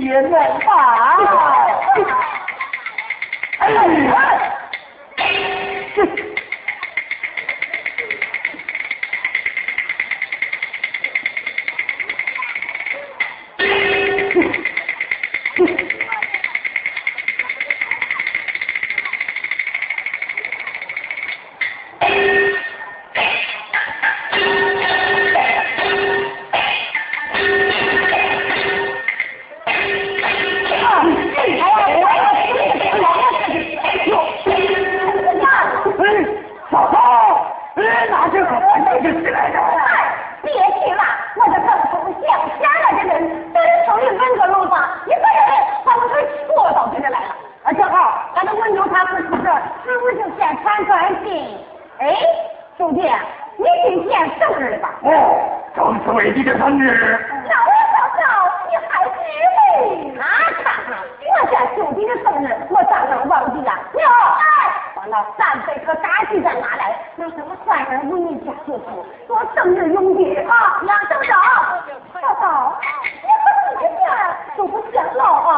别乱看。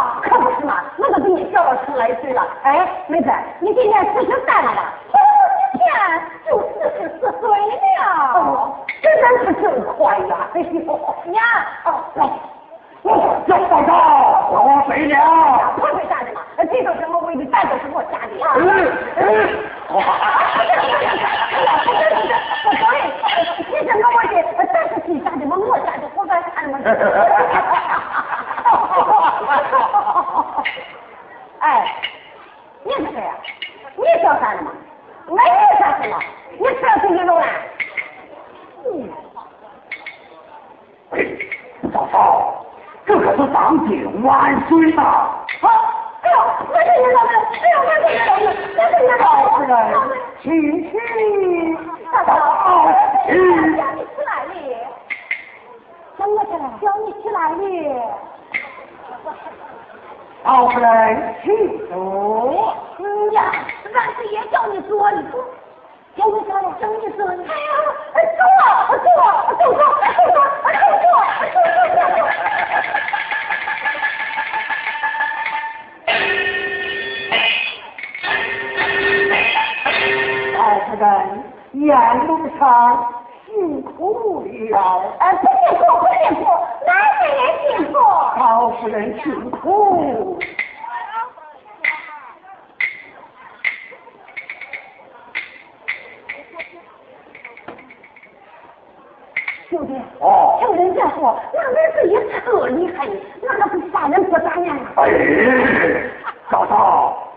啊？可不是嘛，我都比你小了十来岁了。哎，妹子，你今年四十三了吧？我天，就四十四岁了。哦，这人可真快呀！哎呦，娘，哦，来。小嫂嫂，多费了。多费啥的嘛？这都是我为的，咱都是我家的啊。嗯嗯。不对，其实我家的嘛？我家的，我干啥的嘛？哎，你是谁呀？你叫啥呢嘛？我也啥什么？你吃了谁的肉了？嗯。哎，嫂嫂。这可是当今万岁呐！好，哎呦，我是你老妹，哎呦，我是你老妹，我是你老妹，去去，大嫂，去，叫你起来哩，叫我起来，叫你起来哩，老夫人，请坐。嗯呀，俺是也叫你坐，你坐。叫你起来，叫你坐。哎呀，坐，坐，坐，坐，坐，坐，坐，坐，坐，坐。老夫人，沿路上辛苦了。哎，不辛苦，不辛苦，哪里也辛苦。老夫人辛苦。兄弟，哦，听人家说，那儿子也特厉害，那个不杀人不眨眼啊。哎，嫂嫂，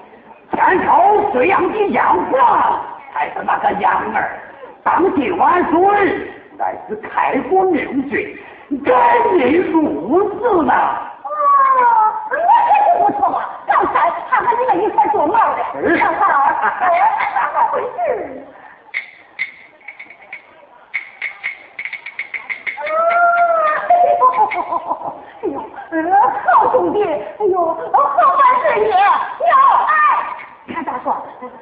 前朝这样的样皇，还是那个杨儿。当今万岁，乃是开国六岁，改名入仕呢。哦，那可是不错嘛。刚才还和你们一块做帽的，正好，哎，咋么回事？哎呦，呃，好兄弟，哎呦，好万岁爷，哟，哎，看咋说，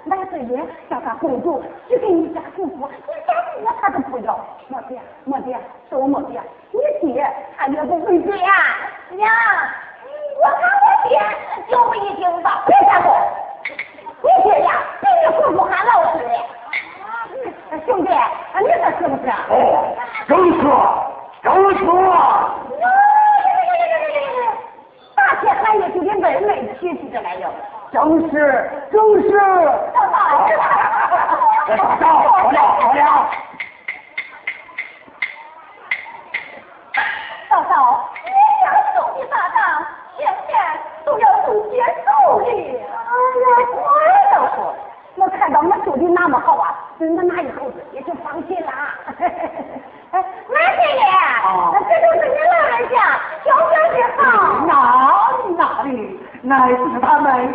万岁爷叫他公主去给你家祝福，你家爹他都不要，没爹，没爹，是我没爹，你爹他也不会爹呀，娘，我看我爹就已经到。别瞎说，你爹呀比你叔叔还老实。兄弟，你说是不是？哦，正是，正是。大铁还有就给妹妹提起这来了。正是，正是。嫂嫂，好了好了。嫂嫂，你家兄弟大当，天天都要送接寿礼。哎呀，我倒说，我看到我兄弟那么好啊，我那一口子也就放心了。哎，马爷爷，这都是你老人家教教的好。哪里哪里，乃是他们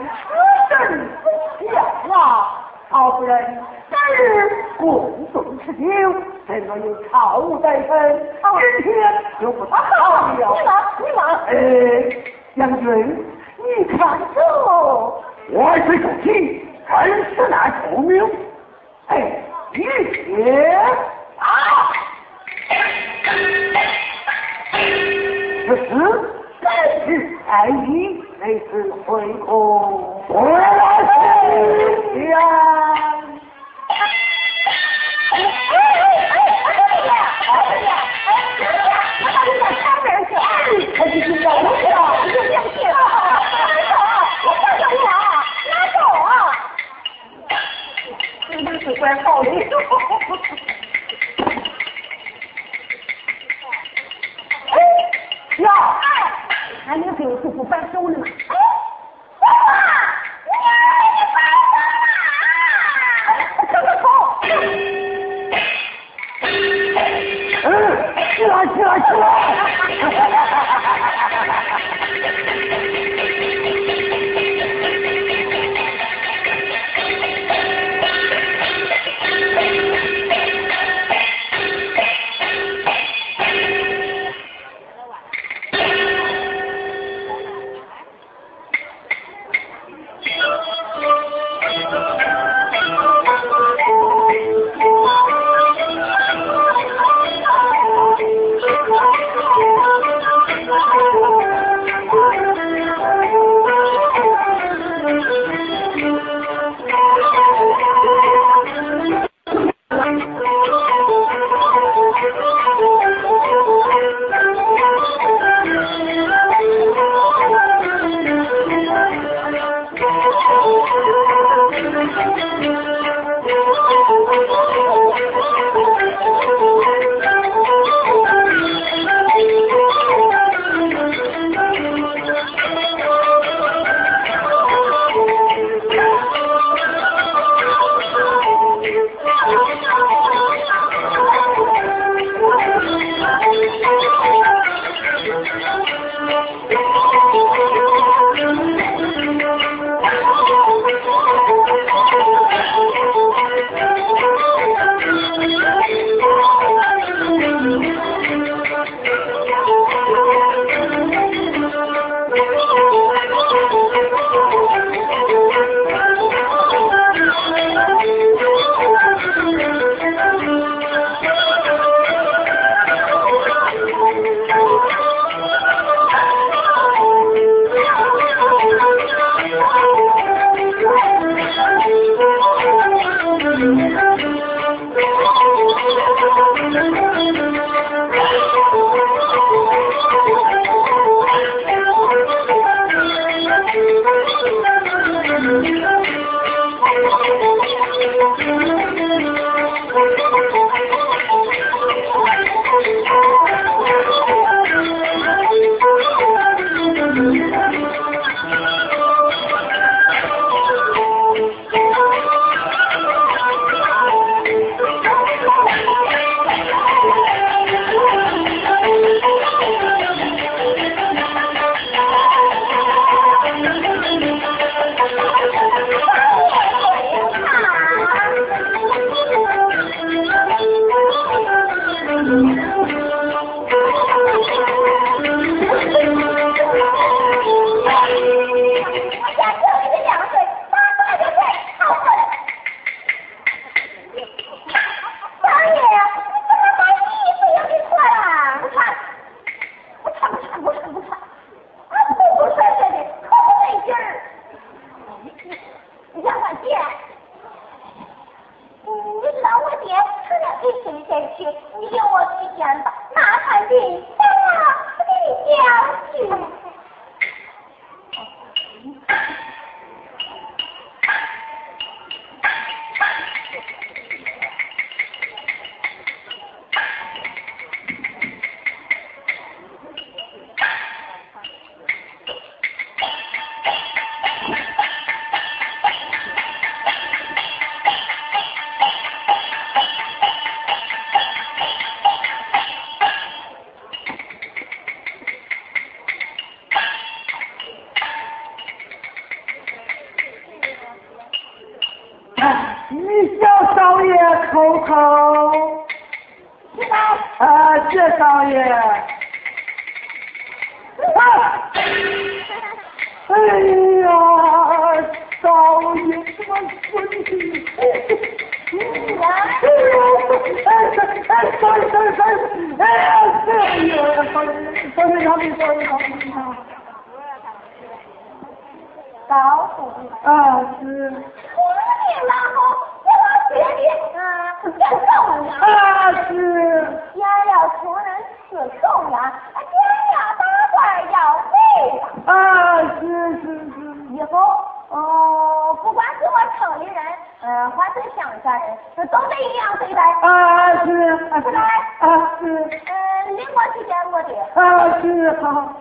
俺那个兵是不还手呢吗？哎，爸爸，你你摆手了！这个头。嗯，起来起来起来！哎呀，少爷，这叫春。啊，是是是，以后，哦，不管是我城里人，呃，还是乡下人，这都得一样对待。啊，是，拜拜。啊，是，嗯，领我去见过的。啊，是，好好。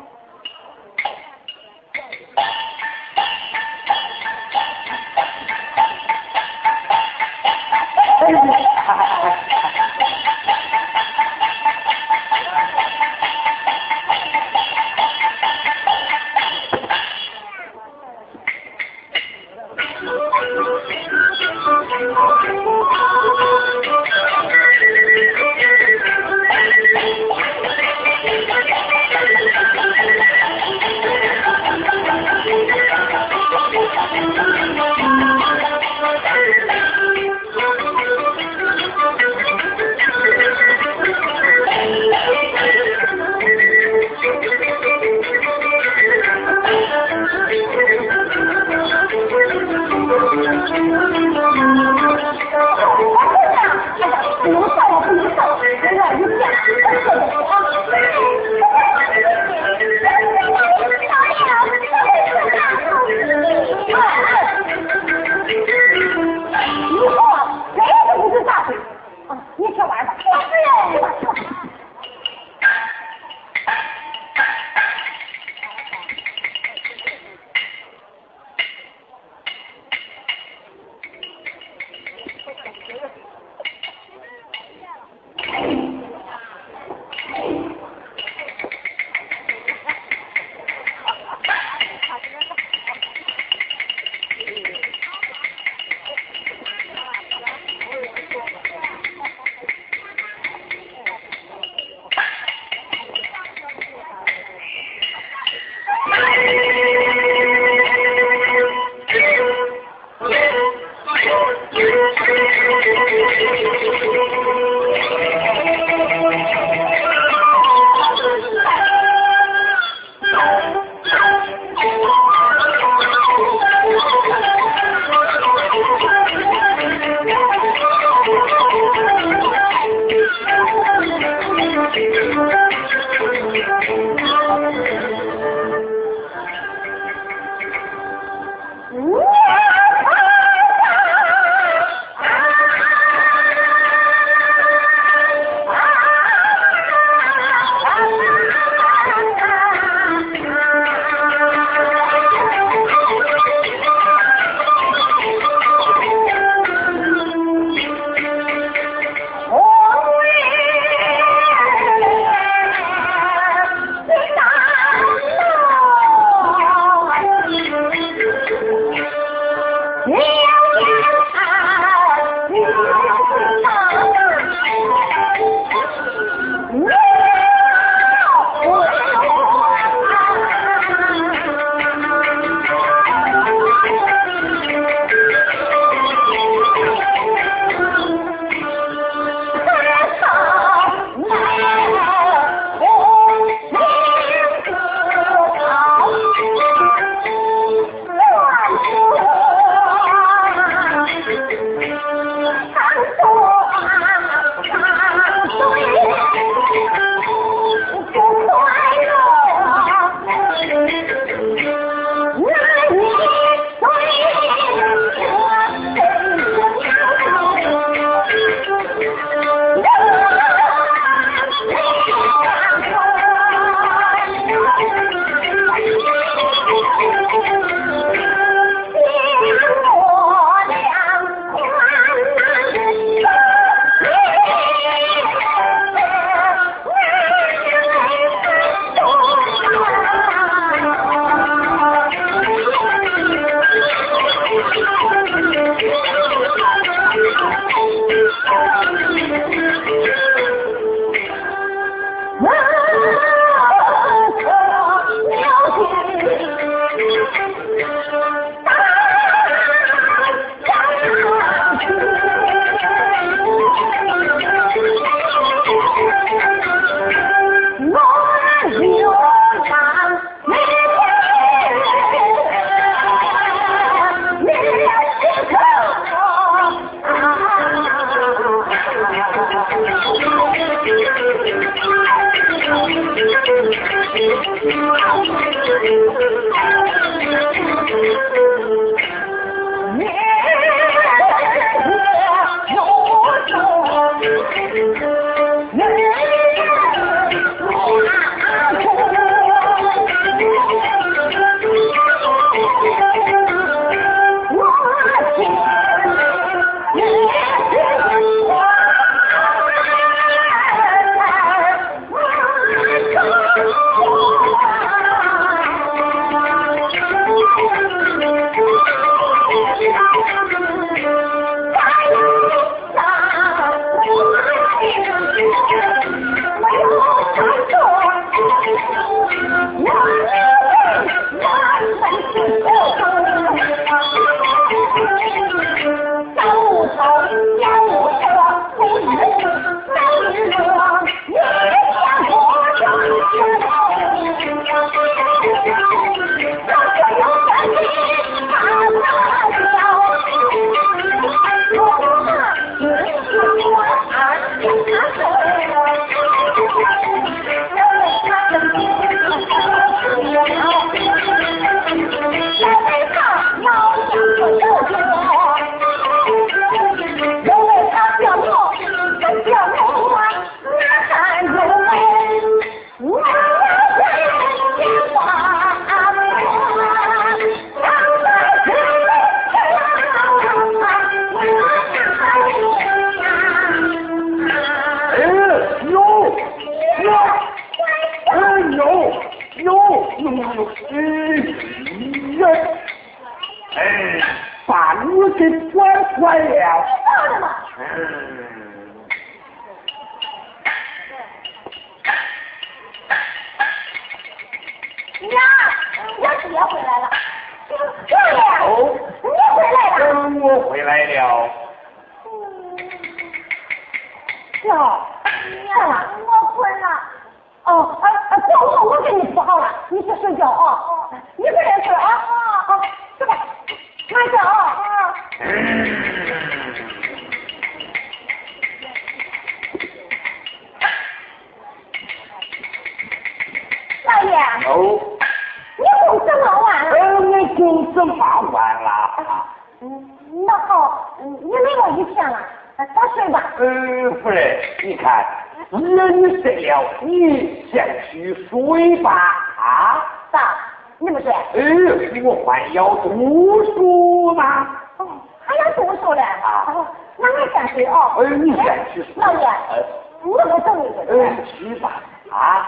去吧啊？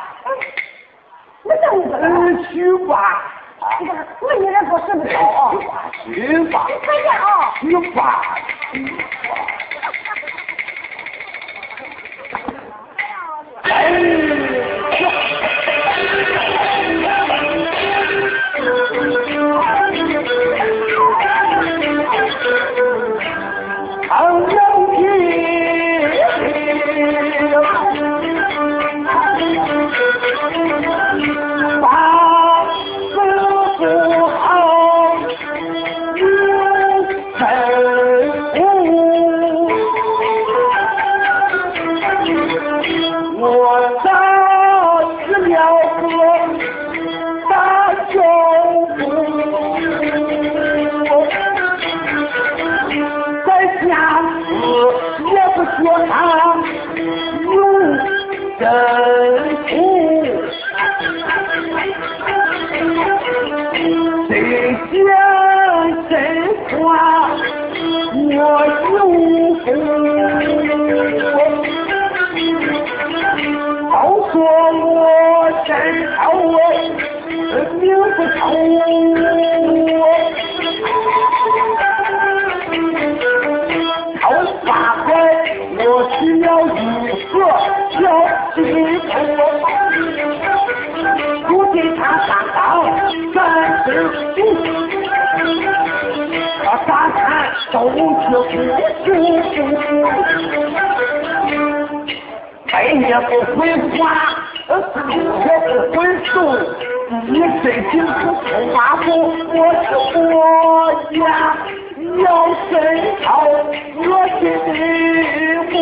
那叫么去吧啊你看看你不是啊去吧你快点啊。去吧头，好家，我需要一个叫你的。他打打，三十住。可打打，走却不见踪影。不回家，呃，也不回手。你身清风不马虎，我是国家要伸手，我是政府。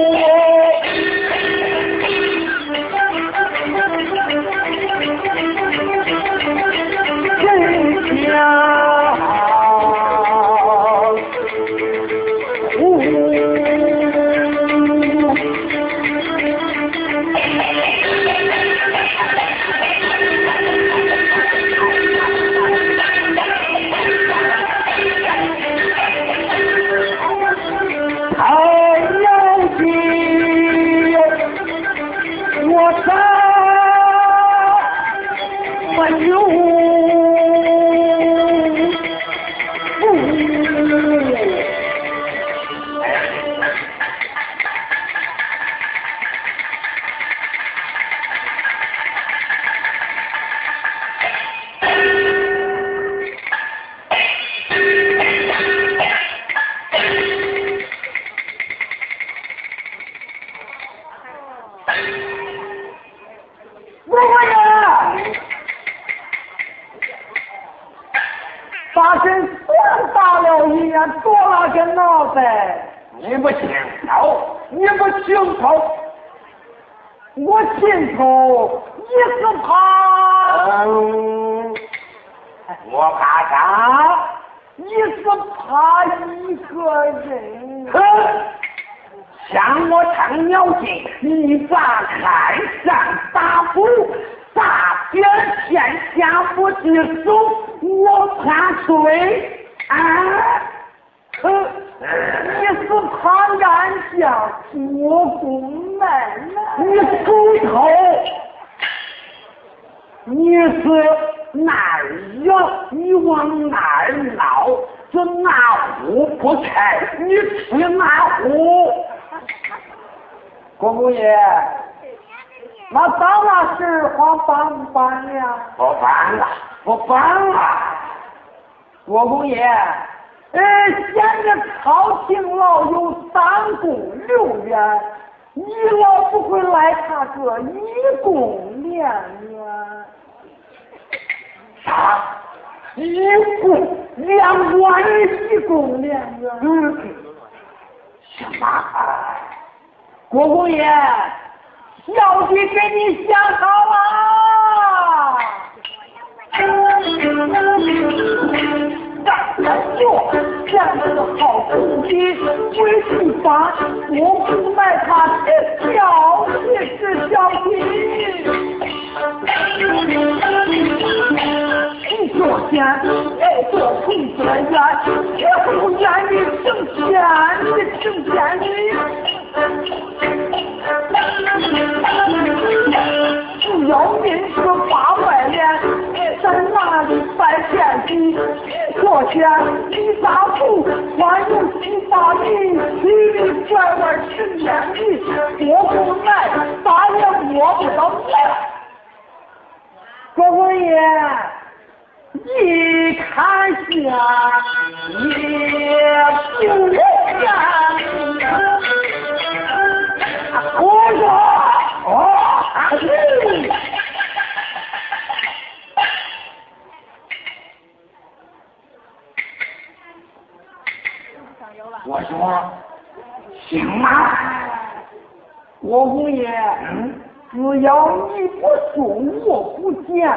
国公爷。呃，现在朝廷老有三宫六院，你老不会来他个一宫两院？啥？一宫两院？一宫两院？嗯。什么？国公爷，小弟给你想好了。咱做这样的好兄弟，为什把我不卖他的小弟是小弟？你昨天爱做同学院，也不愿意挣钱的挣钱的。只要民是八外联，在哪里摆天地？昨天李大富还有七八里，里里外外十年里，我不来，咋也摸不着来。国公爷，你看下也不见。我说，哦。我说，行吗？国公爷，只要你不说，我不见。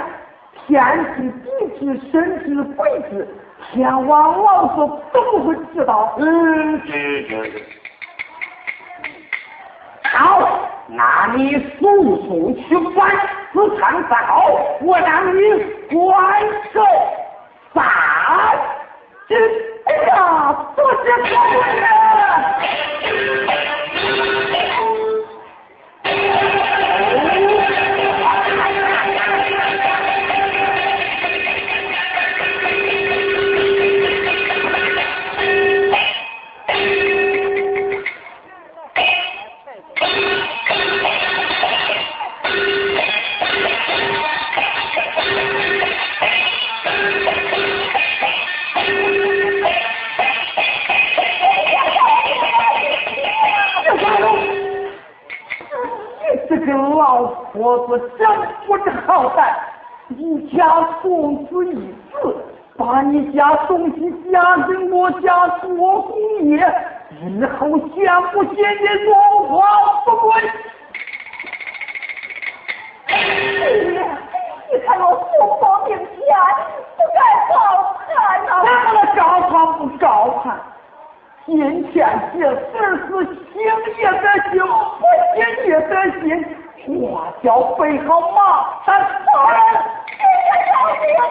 天知地知神知鬼知，天王老子都会知道？嗯，知知。好，那你速速去办此场办好，我让你关守大阵。哎呀，多谢国公我是真不知好歹，你家公子一子，把你家东西嫁给我家做公爷，日后想不嫌你荣华富贵？爷，你看我父皇命下，不该高攀啊！怎么高攀不高攀？今天这事是行也得行，不行也得行。我叫背好马，咱走人，别着急了。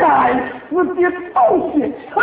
该死的东西，哼！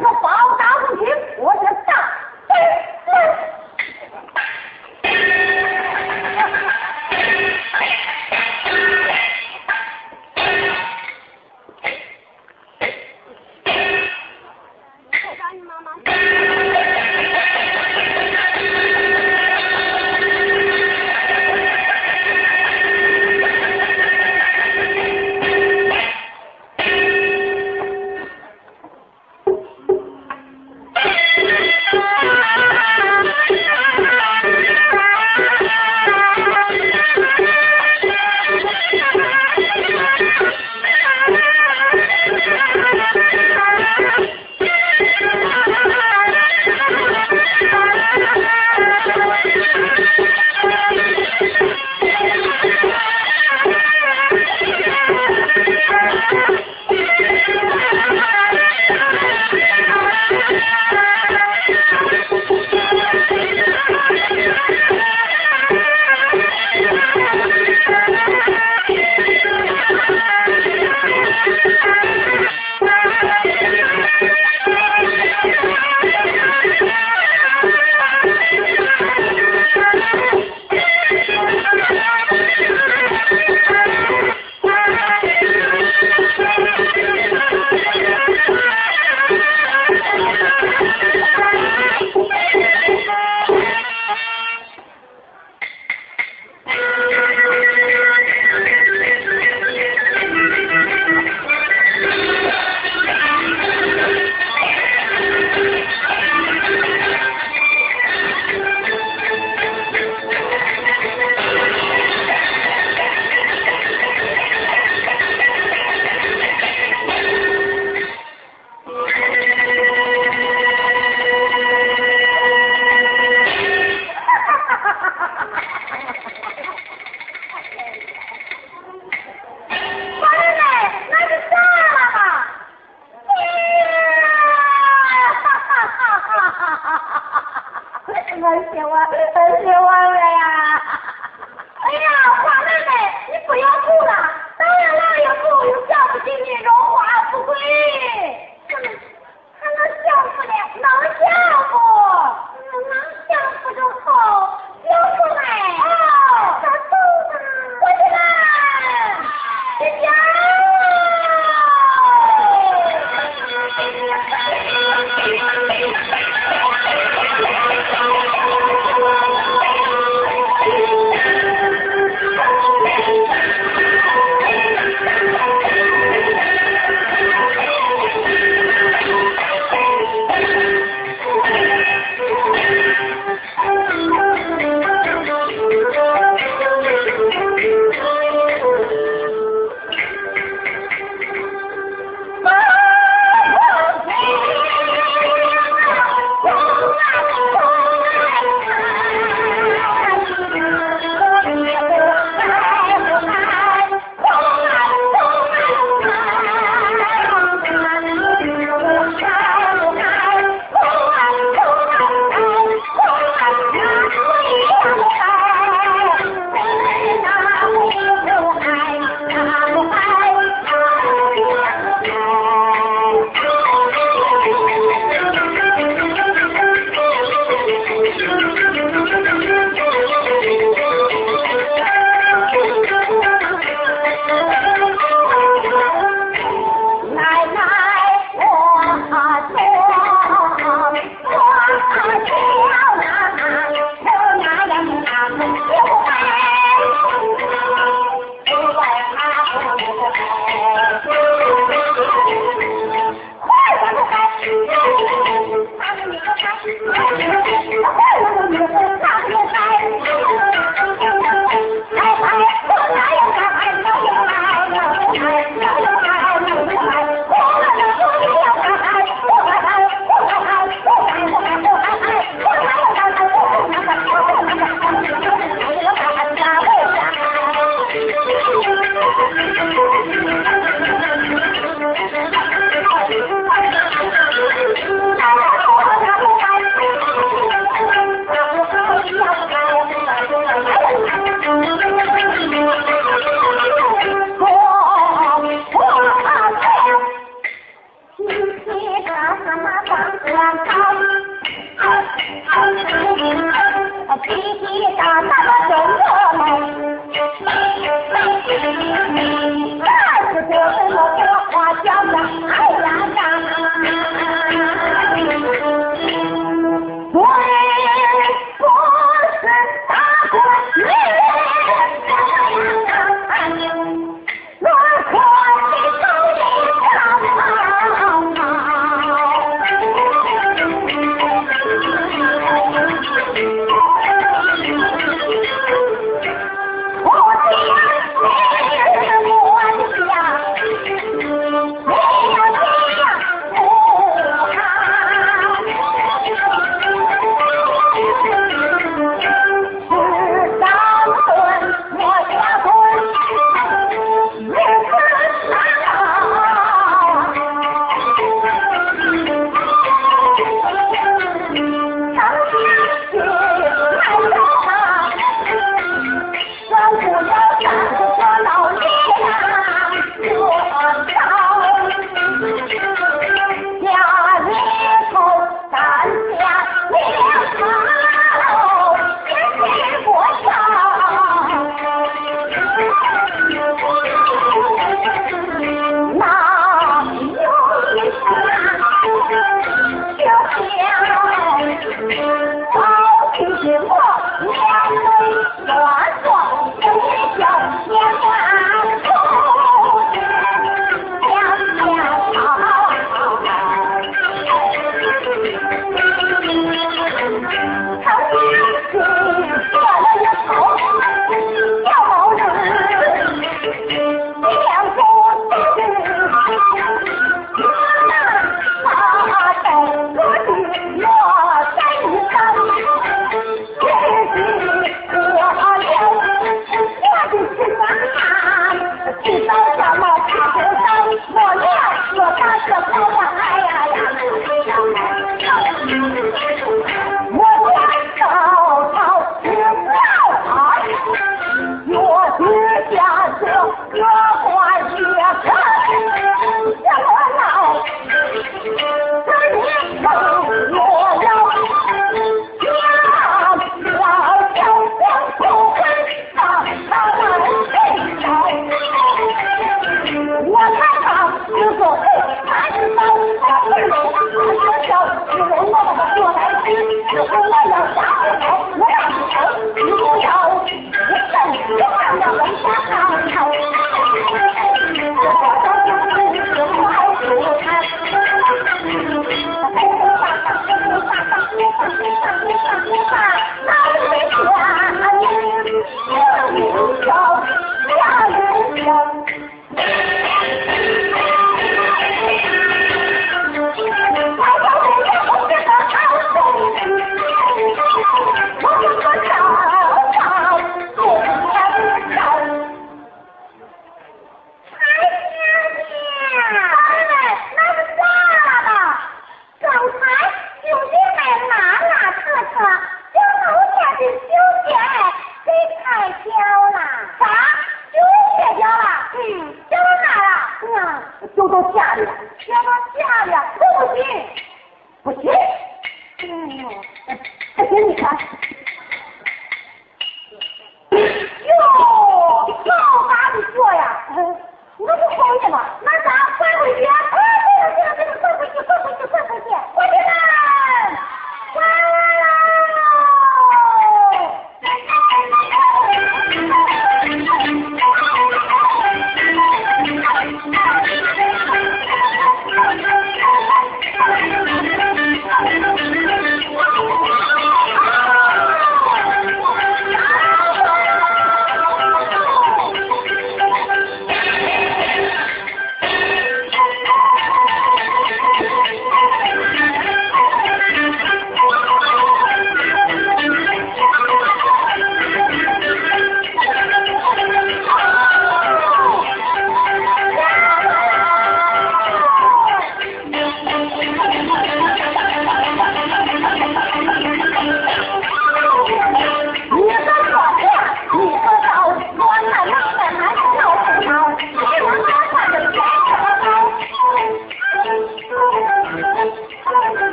São Paulo,